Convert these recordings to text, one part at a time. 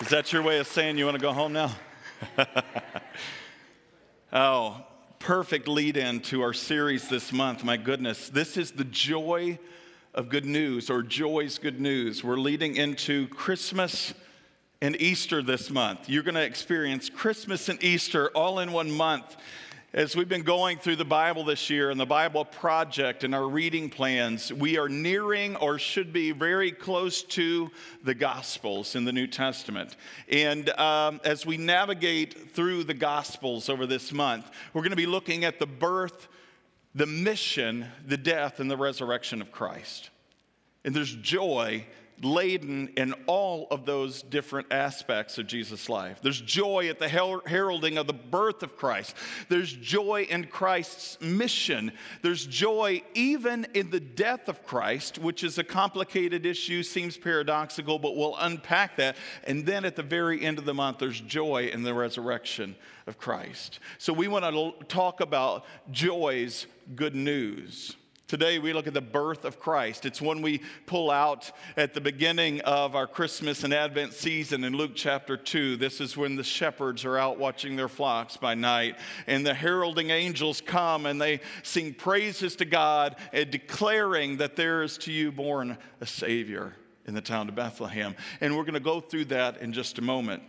Is that your way of saying you want to go home now? oh, perfect lead in to our series this month. My goodness. This is the joy of good news or joy's good news. We're leading into Christmas and Easter this month. You're going to experience Christmas and Easter all in one month. As we've been going through the Bible this year and the Bible Project and our reading plans, we are nearing or should be very close to the Gospels in the New Testament. And um, as we navigate through the Gospels over this month, we're going to be looking at the birth, the mission, the death, and the resurrection of Christ. And there's joy laden in all of those different aspects of Jesus' life. There's joy at the heralding of the birth of Christ. There's joy in Christ's mission. There's joy even in the death of Christ, which is a complicated issue, seems paradoxical, but we'll unpack that. And then at the very end of the month, there's joy in the resurrection of Christ. So we want to talk about joy's good news. Today, we look at the birth of Christ. It's one we pull out at the beginning of our Christmas and Advent season in Luke chapter 2. This is when the shepherds are out watching their flocks by night, and the heralding angels come and they sing praises to God declaring that there is to you born a Savior in the town of Bethlehem. And we're going to go through that in just a moment.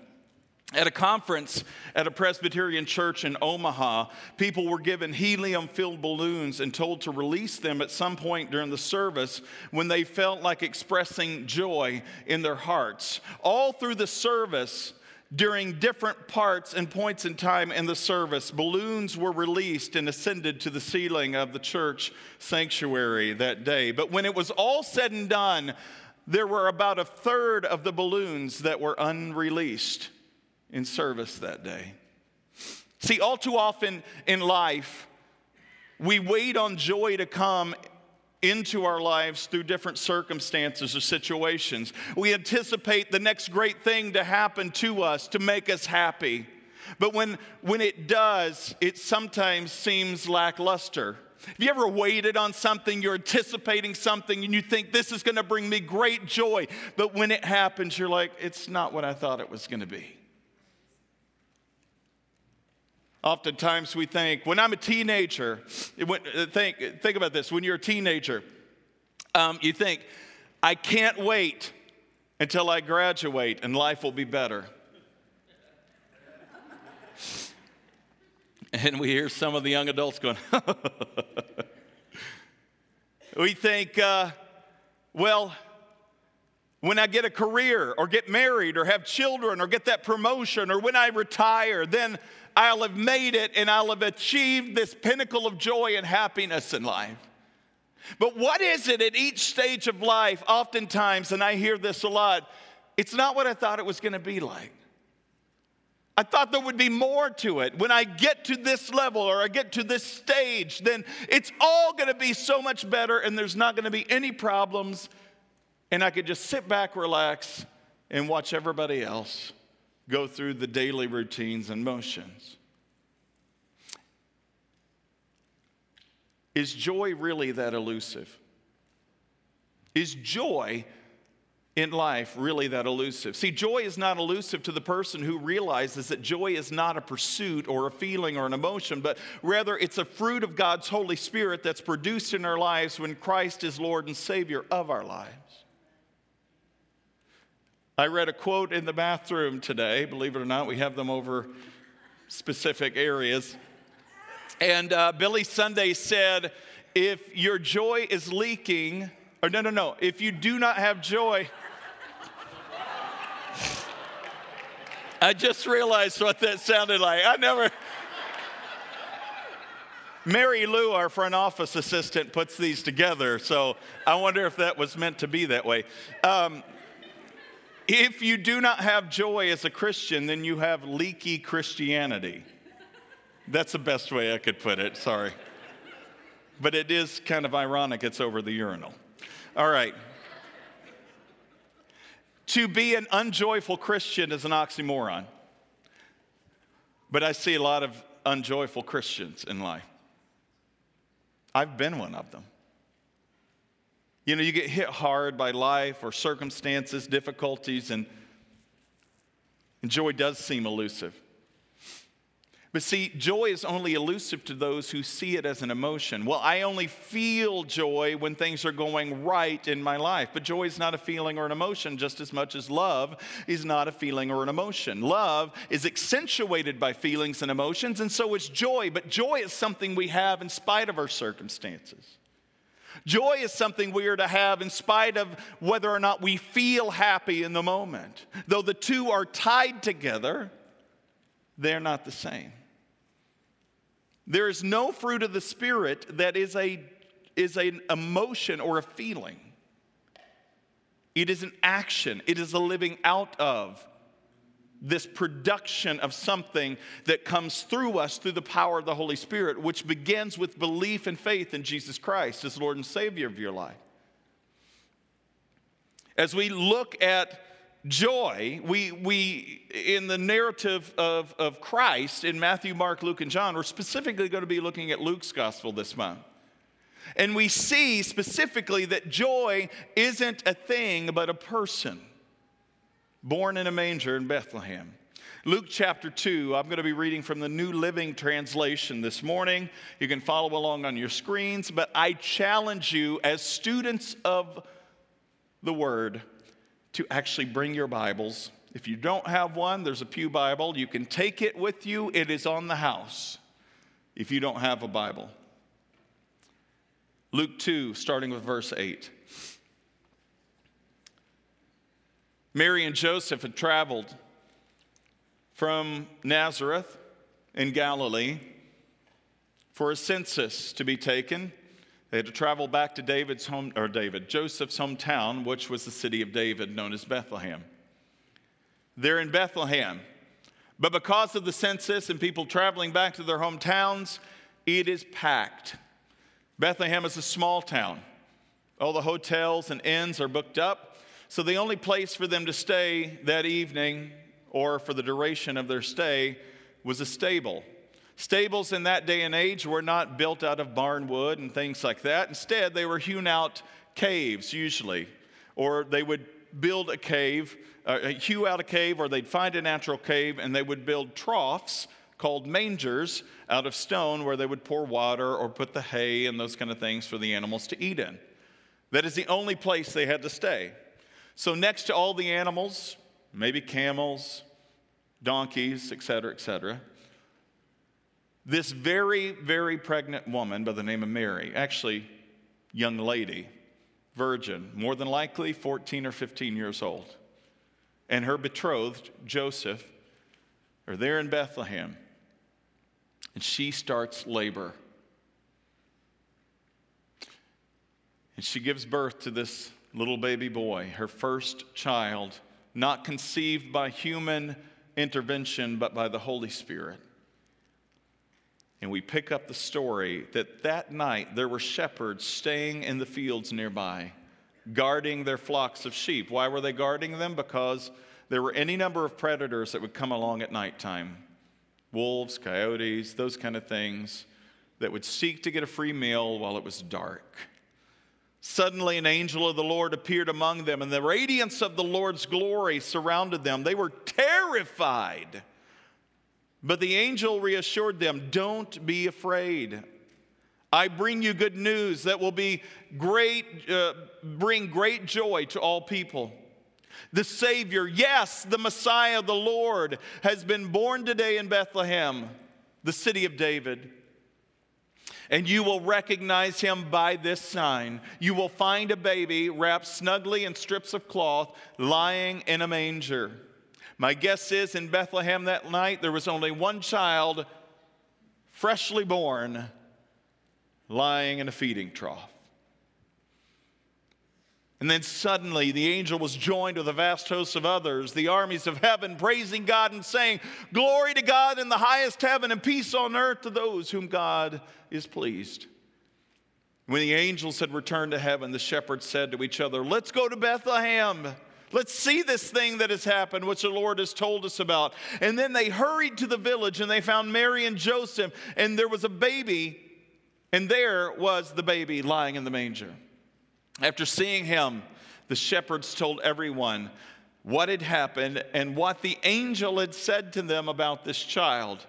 At a conference at a Presbyterian church in Omaha, people were given helium filled balloons and told to release them at some point during the service when they felt like expressing joy in their hearts. All through the service, during different parts and points in time in the service, balloons were released and ascended to the ceiling of the church sanctuary that day. But when it was all said and done, there were about a third of the balloons that were unreleased in service that day. See, all too often in life, we wait on joy to come into our lives through different circumstances or situations. We anticipate the next great thing to happen to us to make us happy. But when, when it does, it sometimes seems lackluster. Have you ever waited on something, you're anticipating something, and you think this is gonna bring me great joy, but when it happens, you're like, it's not what I thought it was gonna be? Oftentimes we think, when I'm a teenager, uh, think, think about this. When you're a teenager, um, you think, I can't wait until I graduate and life will be better. and we hear some of the young adults going, we think, uh, well, when I get a career or get married or have children or get that promotion or when I retire, then I'll have made it and I'll have achieved this pinnacle of joy and happiness in life. But what is it at each stage of life, oftentimes, and I hear this a lot, it's not what I thought it was going to be like. I thought there would be more to it. When I get to this level or I get to this stage, then it's all going to be so much better and there's not going to be any problems. And I could just sit back, relax, and watch everybody else go through the daily routines and motions. Is joy really that elusive? Is joy in life really that elusive? See, joy is not elusive to the person who realizes that joy is not a pursuit or a feeling or an emotion, but rather it's a fruit of God's Holy Spirit that's produced in our lives when Christ is Lord and Savior of our lives. I read a quote in the bathroom today. Believe it or not, we have them over specific areas. And uh, Billy Sunday said, If your joy is leaking, or no, no, no, if you do not have joy, I just realized what that sounded like. I never. Mary Lou, our front office assistant, puts these together, so I wonder if that was meant to be that way. Um, If you do not have joy as a Christian, then you have leaky Christianity. That's the best way I could put it, sorry. But it is kind of ironic, it's over the urinal. All right. To be an unjoyful Christian is an oxymoron. But I see a lot of unjoyful Christians in life. I've been one of them. You know, you get hit hard by life or circumstances, difficulties, and, and joy does seem elusive. But see, joy is only elusive to those who see it as an emotion. Well, I only feel joy when things are going right in my life. But joy is not a feeling or an emotion just as much as love is not a feeling or an emotion. Love is accentuated by feelings and emotions, and so is joy. But joy is something we have in spite of our circumstances. Joy is something we are to have in spite of whether or not we feel happy in the moment. Though the two are tied together, they're not the same. There is no fruit of the Spirit that is, a, is an emotion or a feeling. It is an action, it is a living out of this production of something that comes through us through the power of the Holy Spirit, which begins with belief and faith in Jesus Christ as Lord and Savior of your life. As we look at joy, we, we in the narrative of, of Christ in Matthew, Mark, Luke, and John, we're specifically going to be looking at Luke's gospel this month. And we see specifically that joy isn't a thing, but a person born in a manger in Bethlehem. Luke chapter 2, I'm going to be reading from the New Living Translation this morning. You can follow along on your screens, but I challenge you as students of the Word to actually bring your Bibles. If you don't have one, there's a Pew Bible. You can take it with you, it is on the house if you don't have a Bible. Luke 2, starting with verse 8. Mary and Joseph had traveled from Nazareth in Galilee for a census to be taken. They had to travel back to David's home, or David, Joseph's hometown, which was the city of David, known as Bethlehem. They're in Bethlehem. But because of the census and people traveling back to their hometowns, it is packed. Bethlehem is a small town. All the hotels and inns are booked up. So the only place for them to stay that evening or for the duration of their stay was a stable. Stables in that day and age were not built out of barn wood and things like that. Instead, they were hewn out caves, usually, or they would build a cave, uh, hew out a cave, or they'd find a natural cave and they would build troughs called mangers out of stone where they would pour water or put the hay and those kind of things for the animals to eat in. That is the only place they had to stay. So, next to all the animals, maybe camels, donkeys, etc., etc., this very, very pregnant woman by the name of Mary, actually, young lady, virgin, more than likely 14 or 15 years old, and her betrothed, Joseph, are there in Bethlehem. And she starts labor. And she gives birth to this little baby boy, her first child, not conceived by human intervention, but by the Holy Spirit. And we pick up the story that that night there were shepherds staying in the fields nearby, guarding their flocks of sheep. Why were they guarding them? Because there were any number of predators that would come along at nighttime wolves, coyotes, those kind of things that would seek to get a free meal while it was dark. Suddenly, an angel of the Lord appeared among them, and the radiance of the Lord's glory surrounded them. They were terrified. But the angel reassured them Don't be afraid. I bring you good news that will be great, uh, bring great joy to all people. The Savior, yes, the Messiah, the Lord, has been born today in Bethlehem, the city of David. And you will recognize him by this sign. You will find a baby wrapped snugly in strips of cloth, lying in a manger. My guess is in Bethlehem that night there was only one child, freshly born, lying in a feeding trough. And then suddenly the angel was joined with a vast host of others, the armies of heaven, praising God and saying, Glory to God in the highest heaven and peace on earth to those whom God is pleased. When the angels had returned to heaven, the shepherds said to each other, Let's go to Bethlehem. Let's see this thing that has happened, which the Lord has told us about. And then they hurried to the village and they found Mary and Joseph, and there was a baby, and there was the baby lying in the manger. After seeing him, the shepherds told everyone what had happened and what the angel had said to them about this child.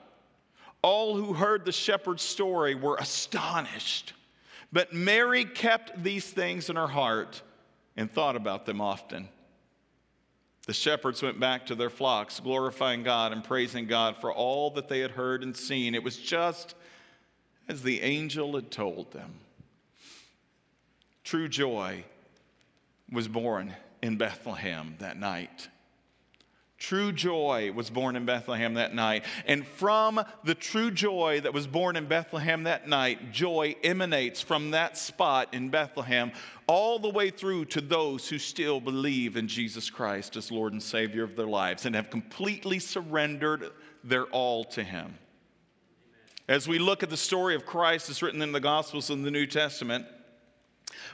All who heard the shepherd's story were astonished. But Mary kept these things in her heart and thought about them often. The shepherds went back to their flocks, glorifying God and praising God for all that they had heard and seen. It was just as the angel had told them. True joy was born in Bethlehem that night. True joy was born in Bethlehem that night. And from the true joy that was born in Bethlehem that night, joy emanates from that spot in Bethlehem all the way through to those who still believe in Jesus Christ as Lord and Savior of their lives and have completely surrendered their all to Him. As we look at the story of Christ as written in the Gospels in the New Testament,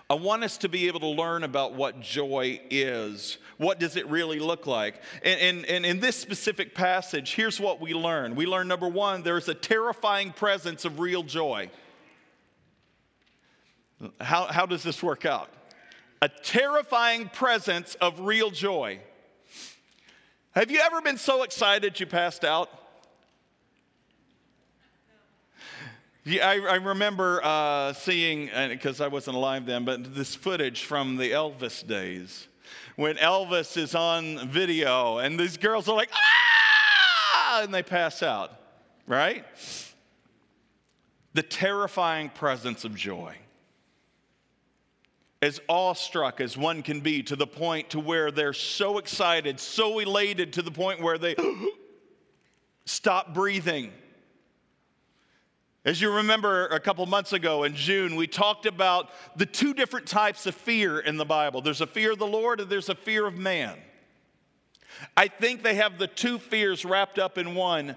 I want us to be able to learn about what joy is. What does it really look like? And, and, and, in this specific passage, here's what we learn. We learn number one, there's a terrifying presence of real joy. How, how does this work out? A terrifying presence of real joy. Have you ever been so excited you passed out? Yeah, I, I remember uh, seeing, because I wasn't alive then, but this footage from the Elvis days when Elvis is on video and these girls are like, ah, and they pass out, right? The terrifying presence of joy. As awestruck as one can be to the point to where they're so excited, so elated to the point where they stop breathing as you remember a couple months ago in June, we talked about the two different types of fear in the Bible there's a fear of the Lord and there's a fear of man. I think they have the two fears wrapped up in one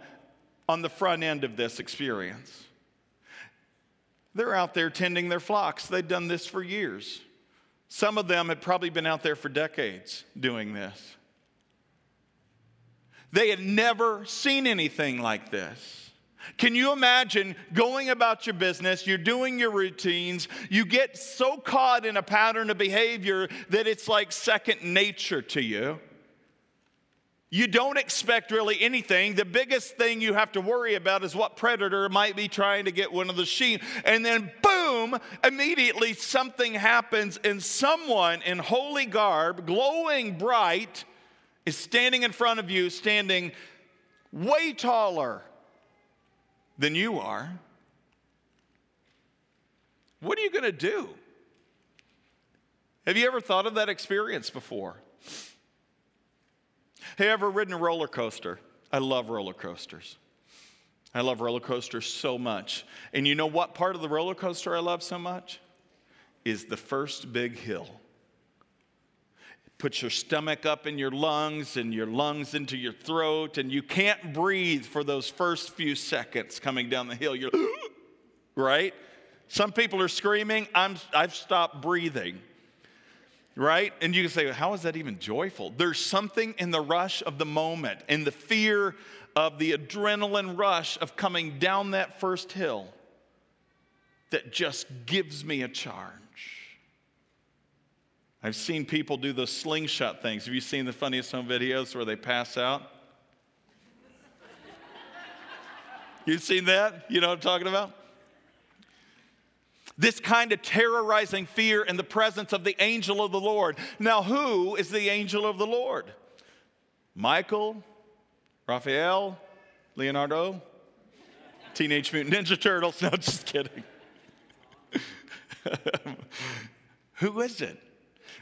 on the front end of this experience. They're out there tending their flocks, they've done this for years. Some of them had probably been out there for decades doing this. They had never seen anything like this. Can you imagine going about your business, you're doing your routines, you get so caught in a pattern of behavior that it's like second nature to you? You don't expect really anything. The biggest thing you have to worry about is what predator might be trying to get one of the sheep. And then, boom, immediately something happens, and someone in holy garb, glowing bright, is standing in front of you, standing way taller than you are, what are you going to do? Have you ever thought of that experience before? Have you ever ridden a roller coaster? I love roller coasters. I love roller coasters so much. And you know what part of the roller coaster I love so much? Is the first big hill put your stomach up in your lungs and your lungs into your throat, and you can't breathe for those first few seconds coming down the hill. You're right? Some people are screaming, I'm, I've stopped breathing. Right? And you can say, how is that even joyful? There's something in the rush of the moment, in the fear of the adrenaline rush of coming down that first hill that just gives me a charge. I've seen people do those slingshot things. Have you seen the funniest home videos where they pass out? You've seen that? You know what I'm talking about? This kind of terrorizing fear in the presence of the angel of the Lord. Now, who is the angel of the Lord? Michael, Raphael, Leonardo, Teenage Mutant Ninja Turtles. No, just kidding. who is it?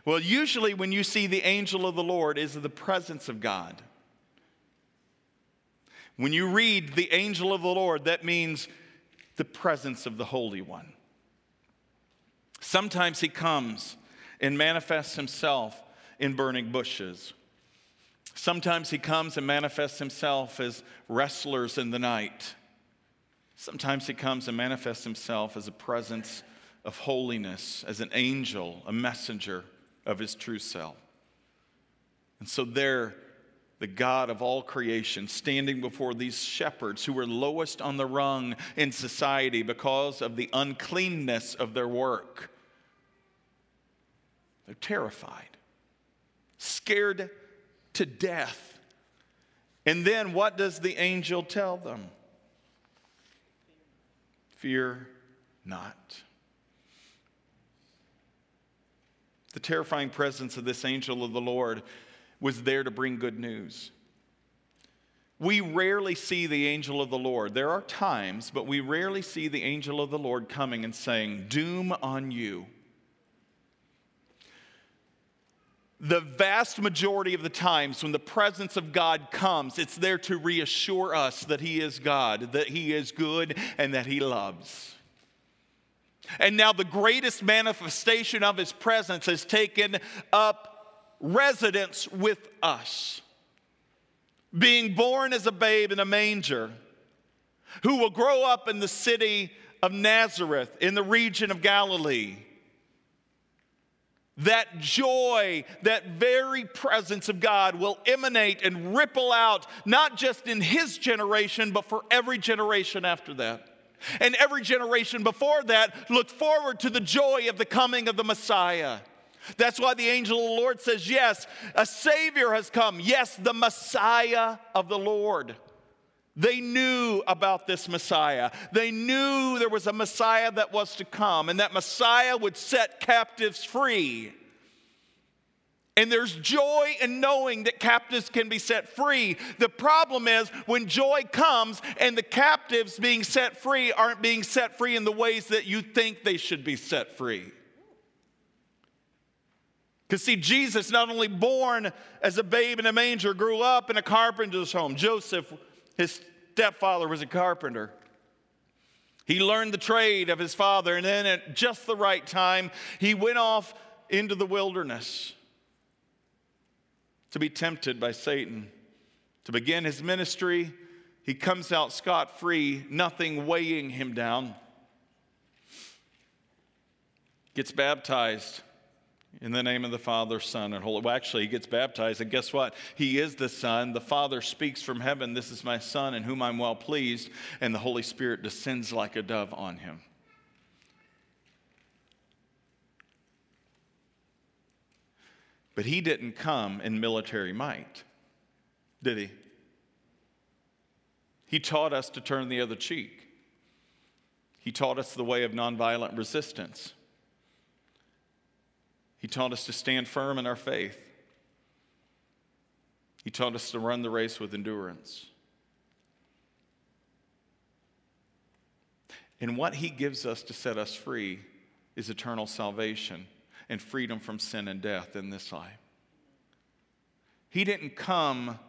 Well, usually when you see the angel of the Lord is the presence of God. When you read the angel of the Lord, that means the presence of the Holy One. Sometimes he comes and manifests himself in burning bushes. Sometimes he comes and manifests himself as wrestlers in the night. Sometimes he comes and manifests himself as a presence of holiness, as an angel, a messenger of his true self. And so there, the God of all creation, standing before these shepherds who were lowest on the rung in society because of the uncleanness of their work. They're terrified, scared to death. And then what does the angel tell them? Fear not. The terrifying presence of this angel of the Lord was there to bring good news. We rarely see the angel of the Lord. There are times, but we rarely see the angel of the Lord coming and saying, Doom on you. The vast majority of the times when the presence of God comes, it's there to reassure us that He is God, that He is good, and that He loves. And now the greatest manifestation of His presence has taken up residence with us. Being born as a babe in a manger, who will grow up in the city of Nazareth in the region of Galilee that joy, that very presence of God will emanate and ripple out, not just in his generation, but for every generation after that. And every generation before that looked forward to the joy of the coming of the Messiah. That's why the angel of the Lord says, Yes, a Savior has come. Yes, the Messiah of the Lord. They knew about this Messiah. They knew there was a Messiah that was to come, and that Messiah would set captives free. And there's joy in knowing that captives can be set free. The problem is when joy comes and the captives being set free aren't being set free in the ways that you think they should be set free. Because, see, Jesus, not only born as a babe in a manger, grew up in a carpenter's home. Joseph his stepfather was a carpenter. He learned the trade of his father, and then at just the right time, he went off into the wilderness to be tempted by Satan. To begin his ministry, he comes out scot free, nothing weighing him down. Gets baptized in the name of the Father, Son, and Holy. Well, actually, he gets baptized, and guess what? He is the Son. The Father speaks from heaven, This is my Son, in whom I'm well pleased, and the Holy Spirit descends like a dove on him. But he didn't come in military might, did he? He taught us to turn the other cheek. He taught us the way of nonviolent resistance. He taught us to stand firm in our faith. He taught us to run the race with endurance. And what He gives us to set us free is eternal salvation and freedom from sin and death in this life. He didn't come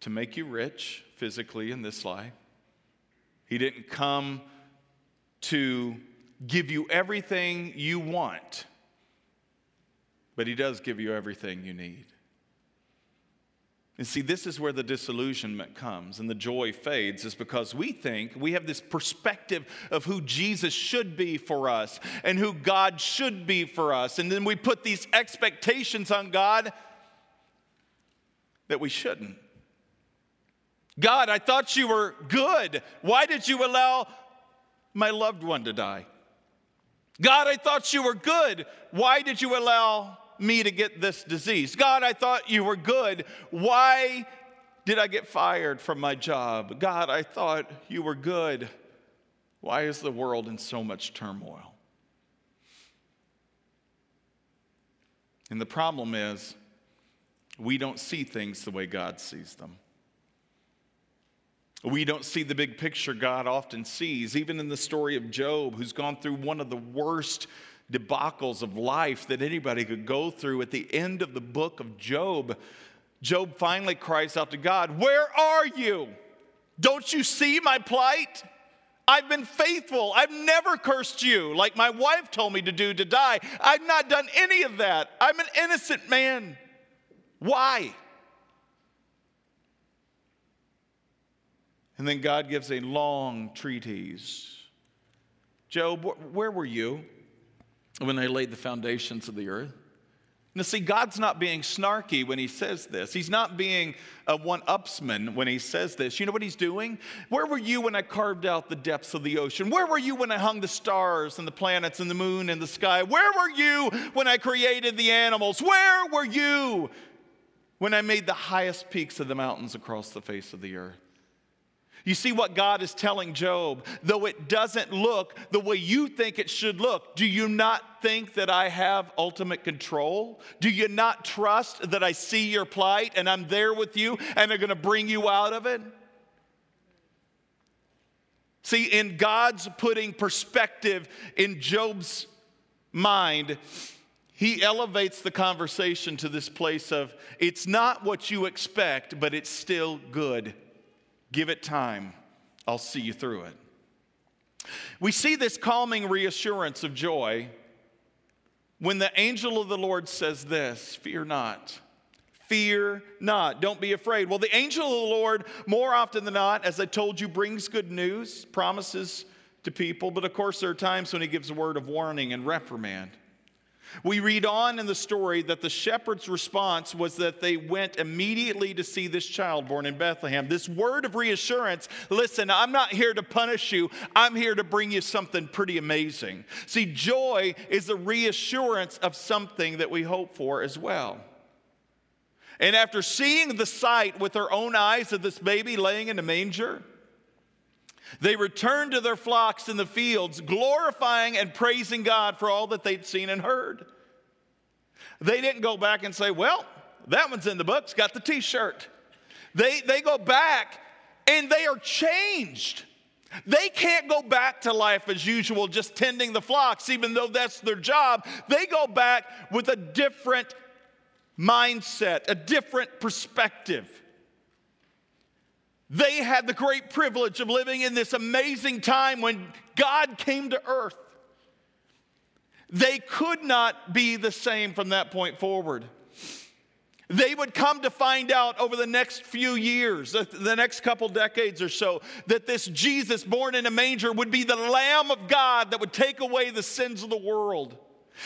to make you rich physically in this life, He didn't come to give you everything you want but He does give you everything you need. And see, this is where the disillusionment comes and the joy fades, is because we think we have this perspective of who Jesus should be for us and who God should be for us. And then we put these expectations on God that we shouldn't. God, I thought you were good. Why did you allow my loved one to die? God, I thought you were good. Why did you allow me to get this disease? God, I thought you were good. Why did I get fired from my job? God, I thought you were good. Why is the world in so much turmoil? And the problem is, we don't see things the way God sees them. We don't see the big picture God often sees, even in the story of Job, who's gone through one of the worst debacles of life that anybody could go through. At the end of the book of Job, Job finally cries out to God, Where are you? Don't you see my plight? I've been faithful. I've never cursed you like my wife told me to do to die. I've not done any of that. I'm an innocent man. Why? And then God gives a long treatise. Job, where were you when I laid the foundations of the earth? Now, see, God's not being snarky when he says this. He's not being a one upsman when he says this. You know what he's doing? Where were you when I carved out the depths of the ocean? Where were you when I hung the stars and the planets and the moon and the sky? Where were you when I created the animals? Where were you when I made the highest peaks of the mountains across the face of the earth? You see what God is telling Job, though it doesn't look the way you think it should look, do you not think that I have ultimate control? Do you not trust that I see your plight and I'm there with you and I'm going to bring you out of it? See, in God's putting perspective in Job's mind, he elevates the conversation to this place of it's not what you expect, but it's still good. Give it time. I'll see you through it. We see this calming reassurance of joy when the angel of the Lord says this Fear not. Fear not. Don't be afraid. Well, the angel of the Lord, more often than not, as I told you, brings good news, promises to people, but of course, there are times when he gives a word of warning and reprimand. We read on in the story that the shepherd's response was that they went immediately to see this child born in Bethlehem. This word of reassurance listen, I'm not here to punish you, I'm here to bring you something pretty amazing. See, joy is a reassurance of something that we hope for as well. And after seeing the sight with their own eyes of this baby laying in a manger, they returned to their flocks in the fields, glorifying and praising God for all that they'd seen and heard. They didn't go back and say, Well, that one's in the books, got the t shirt. They, they go back and they are changed. They can't go back to life as usual, just tending the flocks, even though that's their job. They go back with a different mindset, a different perspective. They had the great privilege of living in this amazing time when God came to earth. They could not be the same from that point forward. They would come to find out over the next few years, the next couple decades or so, that this Jesus born in a manger would be the Lamb of God that would take away the sins of the world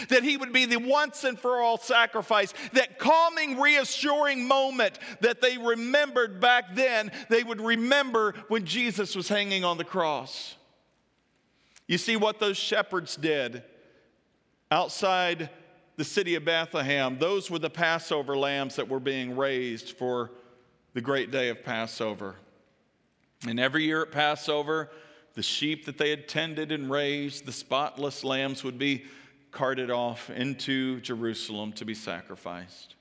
that he would be the once and for all sacrifice, that calming, reassuring moment that they remembered back then, they would remember when Jesus was hanging on the cross. You see what those shepherds did outside the city of Bethlehem, those were the Passover lambs that were being raised for the great day of Passover. And every year at Passover, the sheep that they had tended and raised, the spotless lambs, would be carted off into Jerusalem to be sacrificed.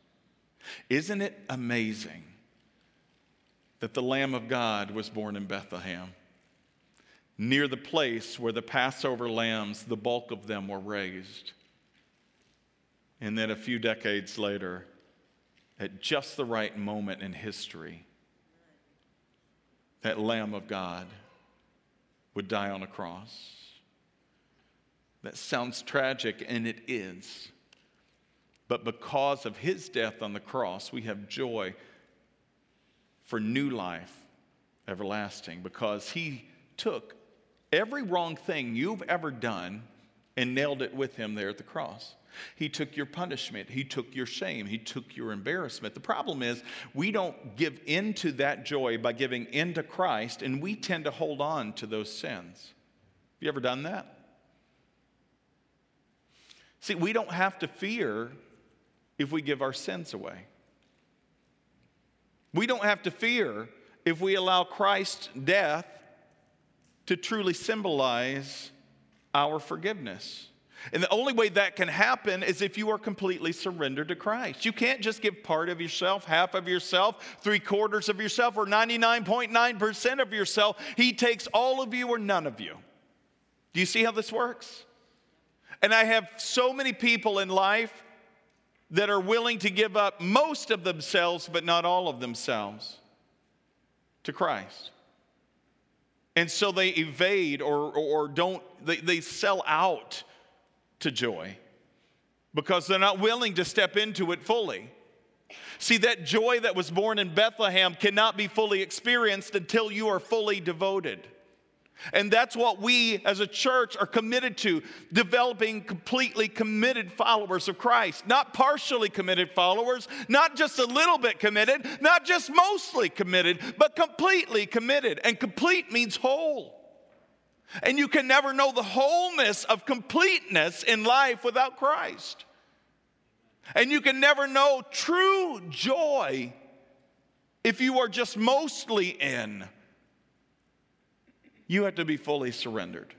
Isn't it amazing that the Lamb of God was born in Bethlehem, near the place where the Passover lambs, the bulk of them, were raised? And then a few decades later, at just the right moment in history, that Lamb of God would die on a cross. That sounds tragic, and it is. But because of his death on the cross, we have joy for new life, everlasting, because he took every wrong thing you've ever done and nailed it with him there at the cross. He took your punishment. He took your shame. He took your embarrassment. The problem is, we don't give in to that joy by giving in to Christ, and we tend to hold on to those sins. Have you ever done that? See, we don't have to fear if we give our sins away. We don't have to fear if we allow Christ's death to truly symbolize our forgiveness. And the only way that can happen is if you are completely surrendered to Christ. You can't just give part of yourself, half of yourself, three quarters of yourself, or 99.9% of yourself. He takes all of you or none of you. Do you see how this works? And I have so many people in life that are willing to give up most of themselves, but not all of themselves, to Christ. And so they evade or, or don't, they, they sell out to joy because they're not willing to step into it fully. See, that joy that was born in Bethlehem cannot be fully experienced until you are fully devoted. And that's what we as a church are committed to developing completely committed followers of Christ. Not partially committed followers, not just a little bit committed, not just mostly committed, but completely committed. And complete means whole. And you can never know the wholeness of completeness in life without Christ. And you can never know true joy if you are just mostly in you have to be fully surrendered.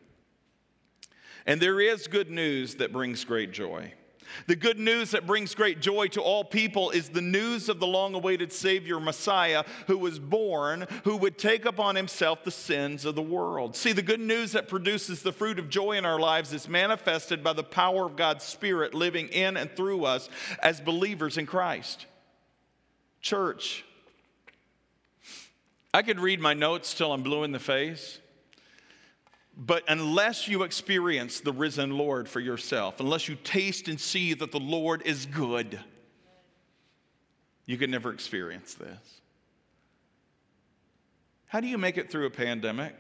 And there is good news that brings great joy. The good news that brings great joy to all people is the news of the long awaited Savior, Messiah, who was born, who would take upon himself the sins of the world. See, the good news that produces the fruit of joy in our lives is manifested by the power of God's Spirit living in and through us as believers in Christ. Church, I could read my notes till I'm blue in the face. But unless you experience the risen Lord for yourself, unless you taste and see that the Lord is good, you can never experience this. How do you make it through a pandemic?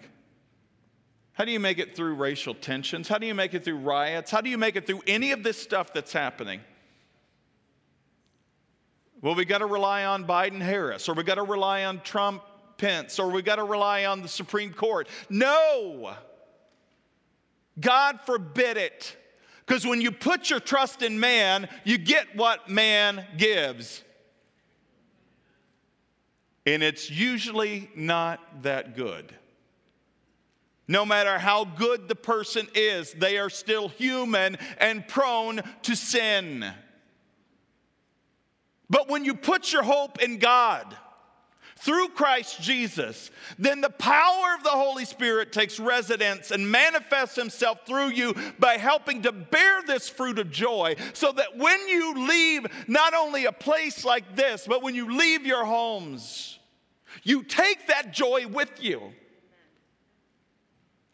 How do you make it through racial tensions? How do you make it through riots? How do you make it through any of this stuff that's happening? Well, we got to rely on Biden Harris, or we got to rely on Trump Pence, or we got to rely on the Supreme Court. No! God forbid it. Because when you put your trust in man, you get what man gives. And it's usually not that good. No matter how good the person is, they are still human and prone to sin. But when you put your hope in God, through Christ Jesus, then the power of the Holy Spirit takes residence and manifests himself through you by helping to bear this fruit of joy so that when you leave not only a place like this, but when you leave your homes, you take that joy with you.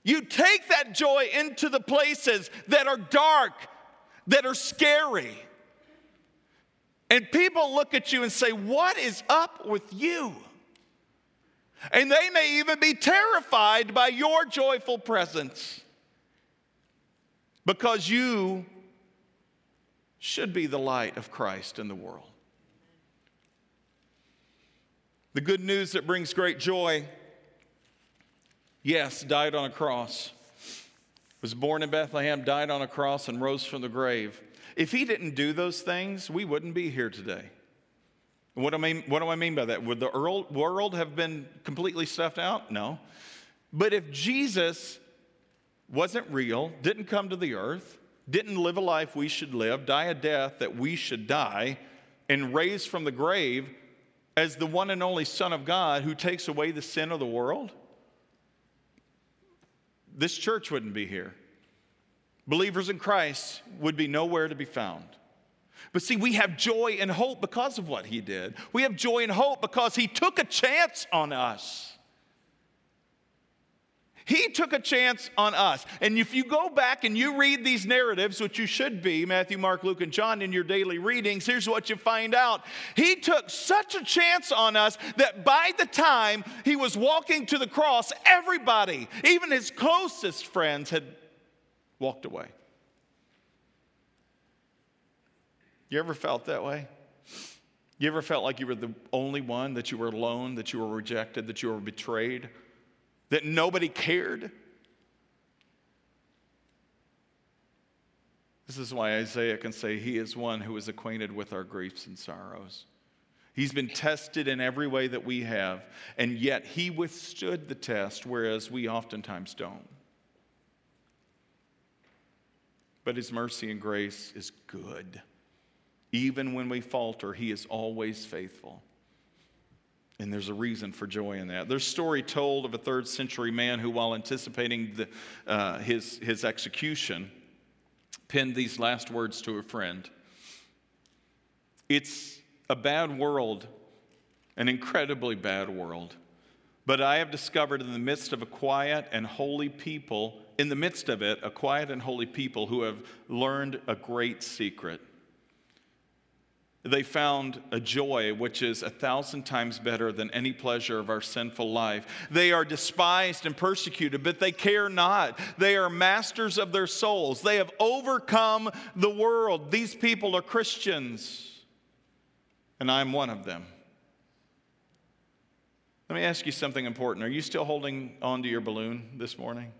You take that joy into the places that are dark, that are scary. And people look at you and say, What is up with you? And they may even be terrified by your joyful presence because you should be the light of Christ in the world. The good news that brings great joy, yes, died on a cross, was born in Bethlehem, died on a cross, and rose from the grave. If he didn't do those things, we wouldn't be here today. What do, I mean, what do I mean by that? Would the world have been completely stuffed out? No. But if Jesus wasn't real, didn't come to the earth, didn't live a life we should live, die a death that we should die, and raise from the grave as the one and only Son of God who takes away the sin of the world, this church wouldn't be here. Believers in Christ would be nowhere to be found. But see, we have joy and hope because of what he did. We have joy and hope because he took a chance on us. He took a chance on us. And if you go back and you read these narratives, which you should be Matthew, Mark, Luke, and John in your daily readings, here's what you find out. He took such a chance on us that by the time he was walking to the cross, everybody, even his closest friends, had walked away. You ever felt that way? You ever felt like you were the only one, that you were alone, that you were rejected, that you were betrayed, that nobody cared? This is why Isaiah can say, He is one who is acquainted with our griefs and sorrows. He's been tested in every way that we have, and yet he withstood the test, whereas we oftentimes don't. But his mercy and grace is good. Even when we falter, He is always faithful. And there's a reason for joy in that. There's a story told of a third century man who, while anticipating the, uh, his, his execution, penned these last words to a friend It's a bad world, an incredibly bad world, But I have discovered in the midst of a quiet and holy people, in the midst of it, a quiet and holy people who have learned a great secret. They found a joy which is a thousand times better than any pleasure of our sinful life. They are despised and persecuted, but they care not. They are masters of their souls. They have overcome the world. These people are Christians, and I'm one of them. Let me ask you something important. Are you still holding on to your balloon this morning?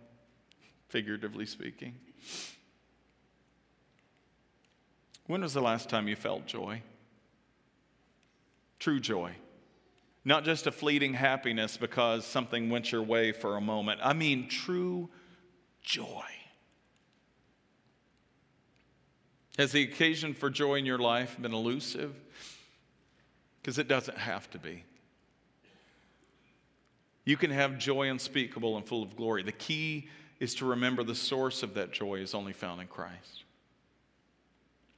Figuratively speaking. When was the last time you felt joy? True joy. Not just a fleeting happiness because something went your way for a moment. I mean, true joy. Has the occasion for joy in your life been elusive? Because it doesn't have to be. You can have joy unspeakable and full of glory. The key is to remember the source of that joy is only found in Christ.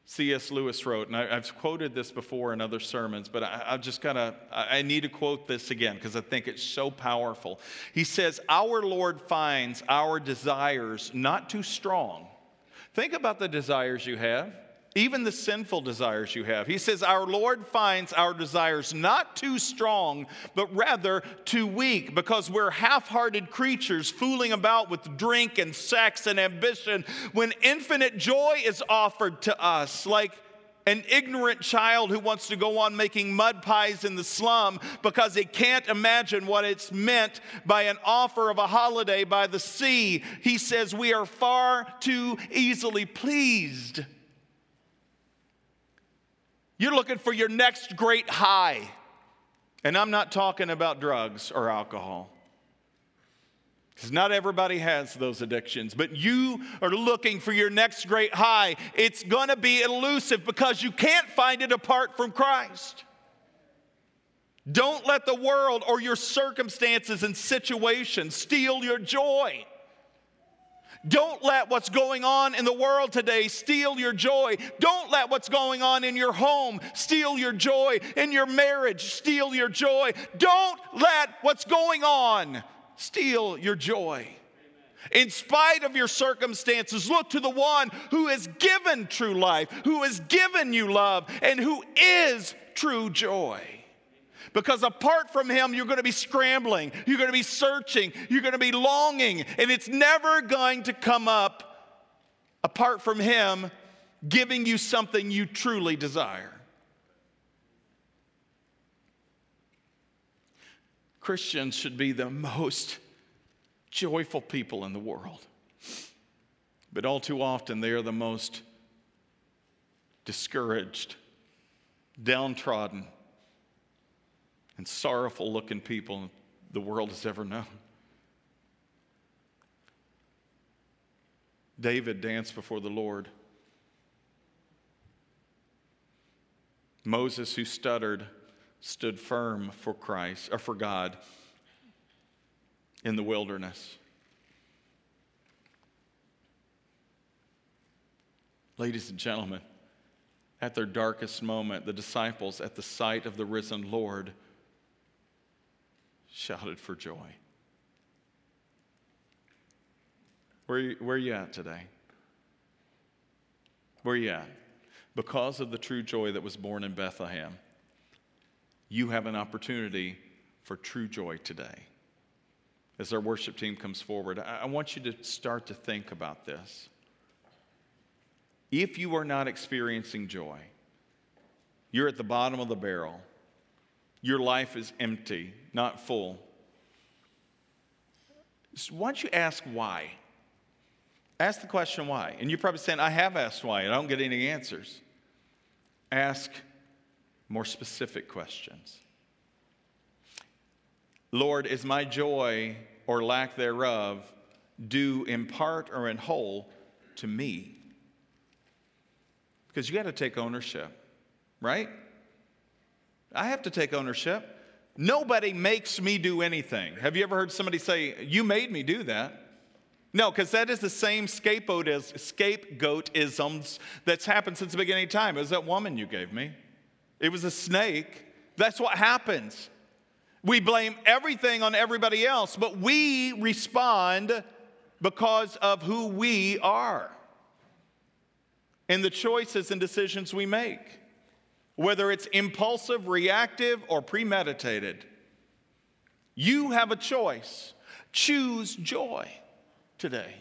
C.S. Lewis wrote, and I, have quoted this before in other sermons, but I, have just got to, I need to quote this again because I think it's so powerful. He says, Our Lord finds our desires not too strong. Think about the desires you have even the sinful desires you have. He says, Our Lord finds our desires not too strong, but rather too weak, because we're half hearted creatures fooling about with drink and sex and ambition when infinite joy is offered to us, like an ignorant child who wants to go on making mud pies in the slum because he can't imagine what it's meant by an offer of a holiday by the sea. He says, We are far too easily pleased. You're looking for your next great high. And I'm not talking about drugs or alcohol. Because not everybody has those addictions, but you are looking for your next great high. It's going to be elusive because you can't find it apart from Christ. Don't let the world or your circumstances and situations steal your joy. Don't let what's going on in the world today steal your joy. Don't let what's going on in your home steal your joy, in your marriage steal your joy. Don't let what's going on steal your joy. In spite of your circumstances, look to the one who has given true life, who has given you love, and who is true joy. Because apart from Him, you're going to be scrambling, you're going to be searching, you're going to be longing, and it's never going to come up apart from Him giving you something you truly desire. Christians should be the most joyful people in the world. But all too often, they are the most discouraged, downtrodden, and sorrowful looking people the world has ever known. David danced before the Lord. Moses, who stuttered, stood firm for Christ or for God in the wilderness. Ladies and gentlemen, at their darkest moment, the disciples, at the sight of the risen Lord, shouted for joy. Where, where are you at today? Where are you at? Because of the true joy that was born in Bethlehem, you have an opportunity for true joy today. As our worship team comes forward, I, I want you to start to think about this. If you are not experiencing joy, you're at the bottom of the barrel your life is empty, not full. So why don't you ask why? Ask the question why. And you're probably saying, I have asked why, and I don't get any answers. Ask more specific questions. Lord, is my joy or lack thereof due in part or in whole to me? Because you got to take ownership, right? I have to take ownership. Nobody makes me do anything. Have you ever heard somebody say, You made me do that? No, because that is the same scapegoat as scapegoatisms that's happened since the beginning of time. It was that woman you gave me. It was a snake. That's what happens. We blame everything on everybody else, but we respond because of who we are and the choices and decisions we make, whether it's impulsive, reactive, or premeditated. You have a choice. Choose joy today.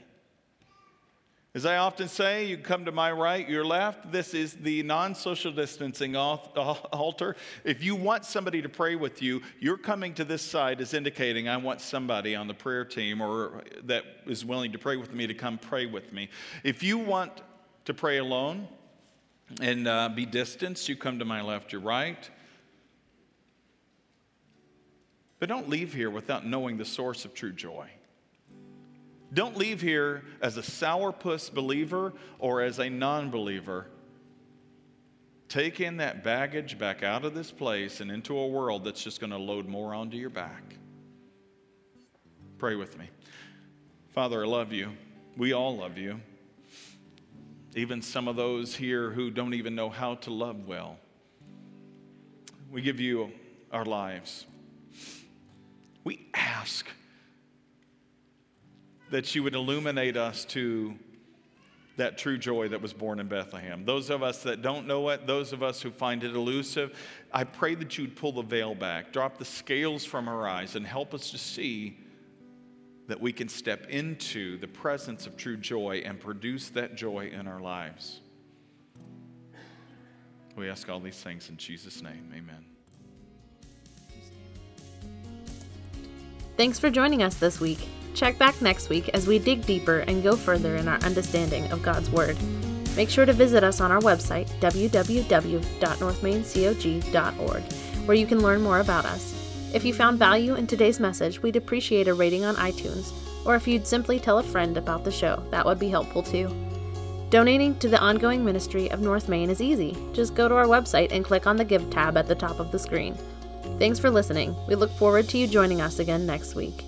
As I often say, you come to my right, your left. This is the non social distancing altar. If you want somebody to pray with you, you're coming to this side is indicating I want somebody on the prayer team or that is willing to pray with me to come pray with me. If you want to pray alone and uh, be distanced, you come to my left, your right. But don't leave here without knowing the source of true joy. Don't leave here as a sourpuss believer or as a non believer. Take in that baggage back out of this place and into a world that's just going to load more onto your back. Pray with me. Father, I love you. We all love you. Even some of those here who don't even know how to love well. We give you our lives. We ask that you would illuminate us to that true joy that was born in Bethlehem. Those of us that don't know it, those of us who find it elusive, I pray that you'd pull the veil back, drop the scales from our eyes, and help us to see that we can step into the presence of true joy and produce that joy in our lives. We ask all these things in Jesus' name. Amen. Thanks for joining us this week. Check back next week as we dig deeper and go further in our understanding of God's Word. Make sure to visit us on our website, www.northmaincog.org, where you can learn more about us. If you found value in today's message, we'd appreciate a rating on iTunes, or if you'd simply tell a friend about the show, that would be helpful too. Donating to the ongoing ministry of North Main is easy. Just go to our website and click on the Give tab at the top of the screen. Thanks for listening. We look forward to you joining us again next week.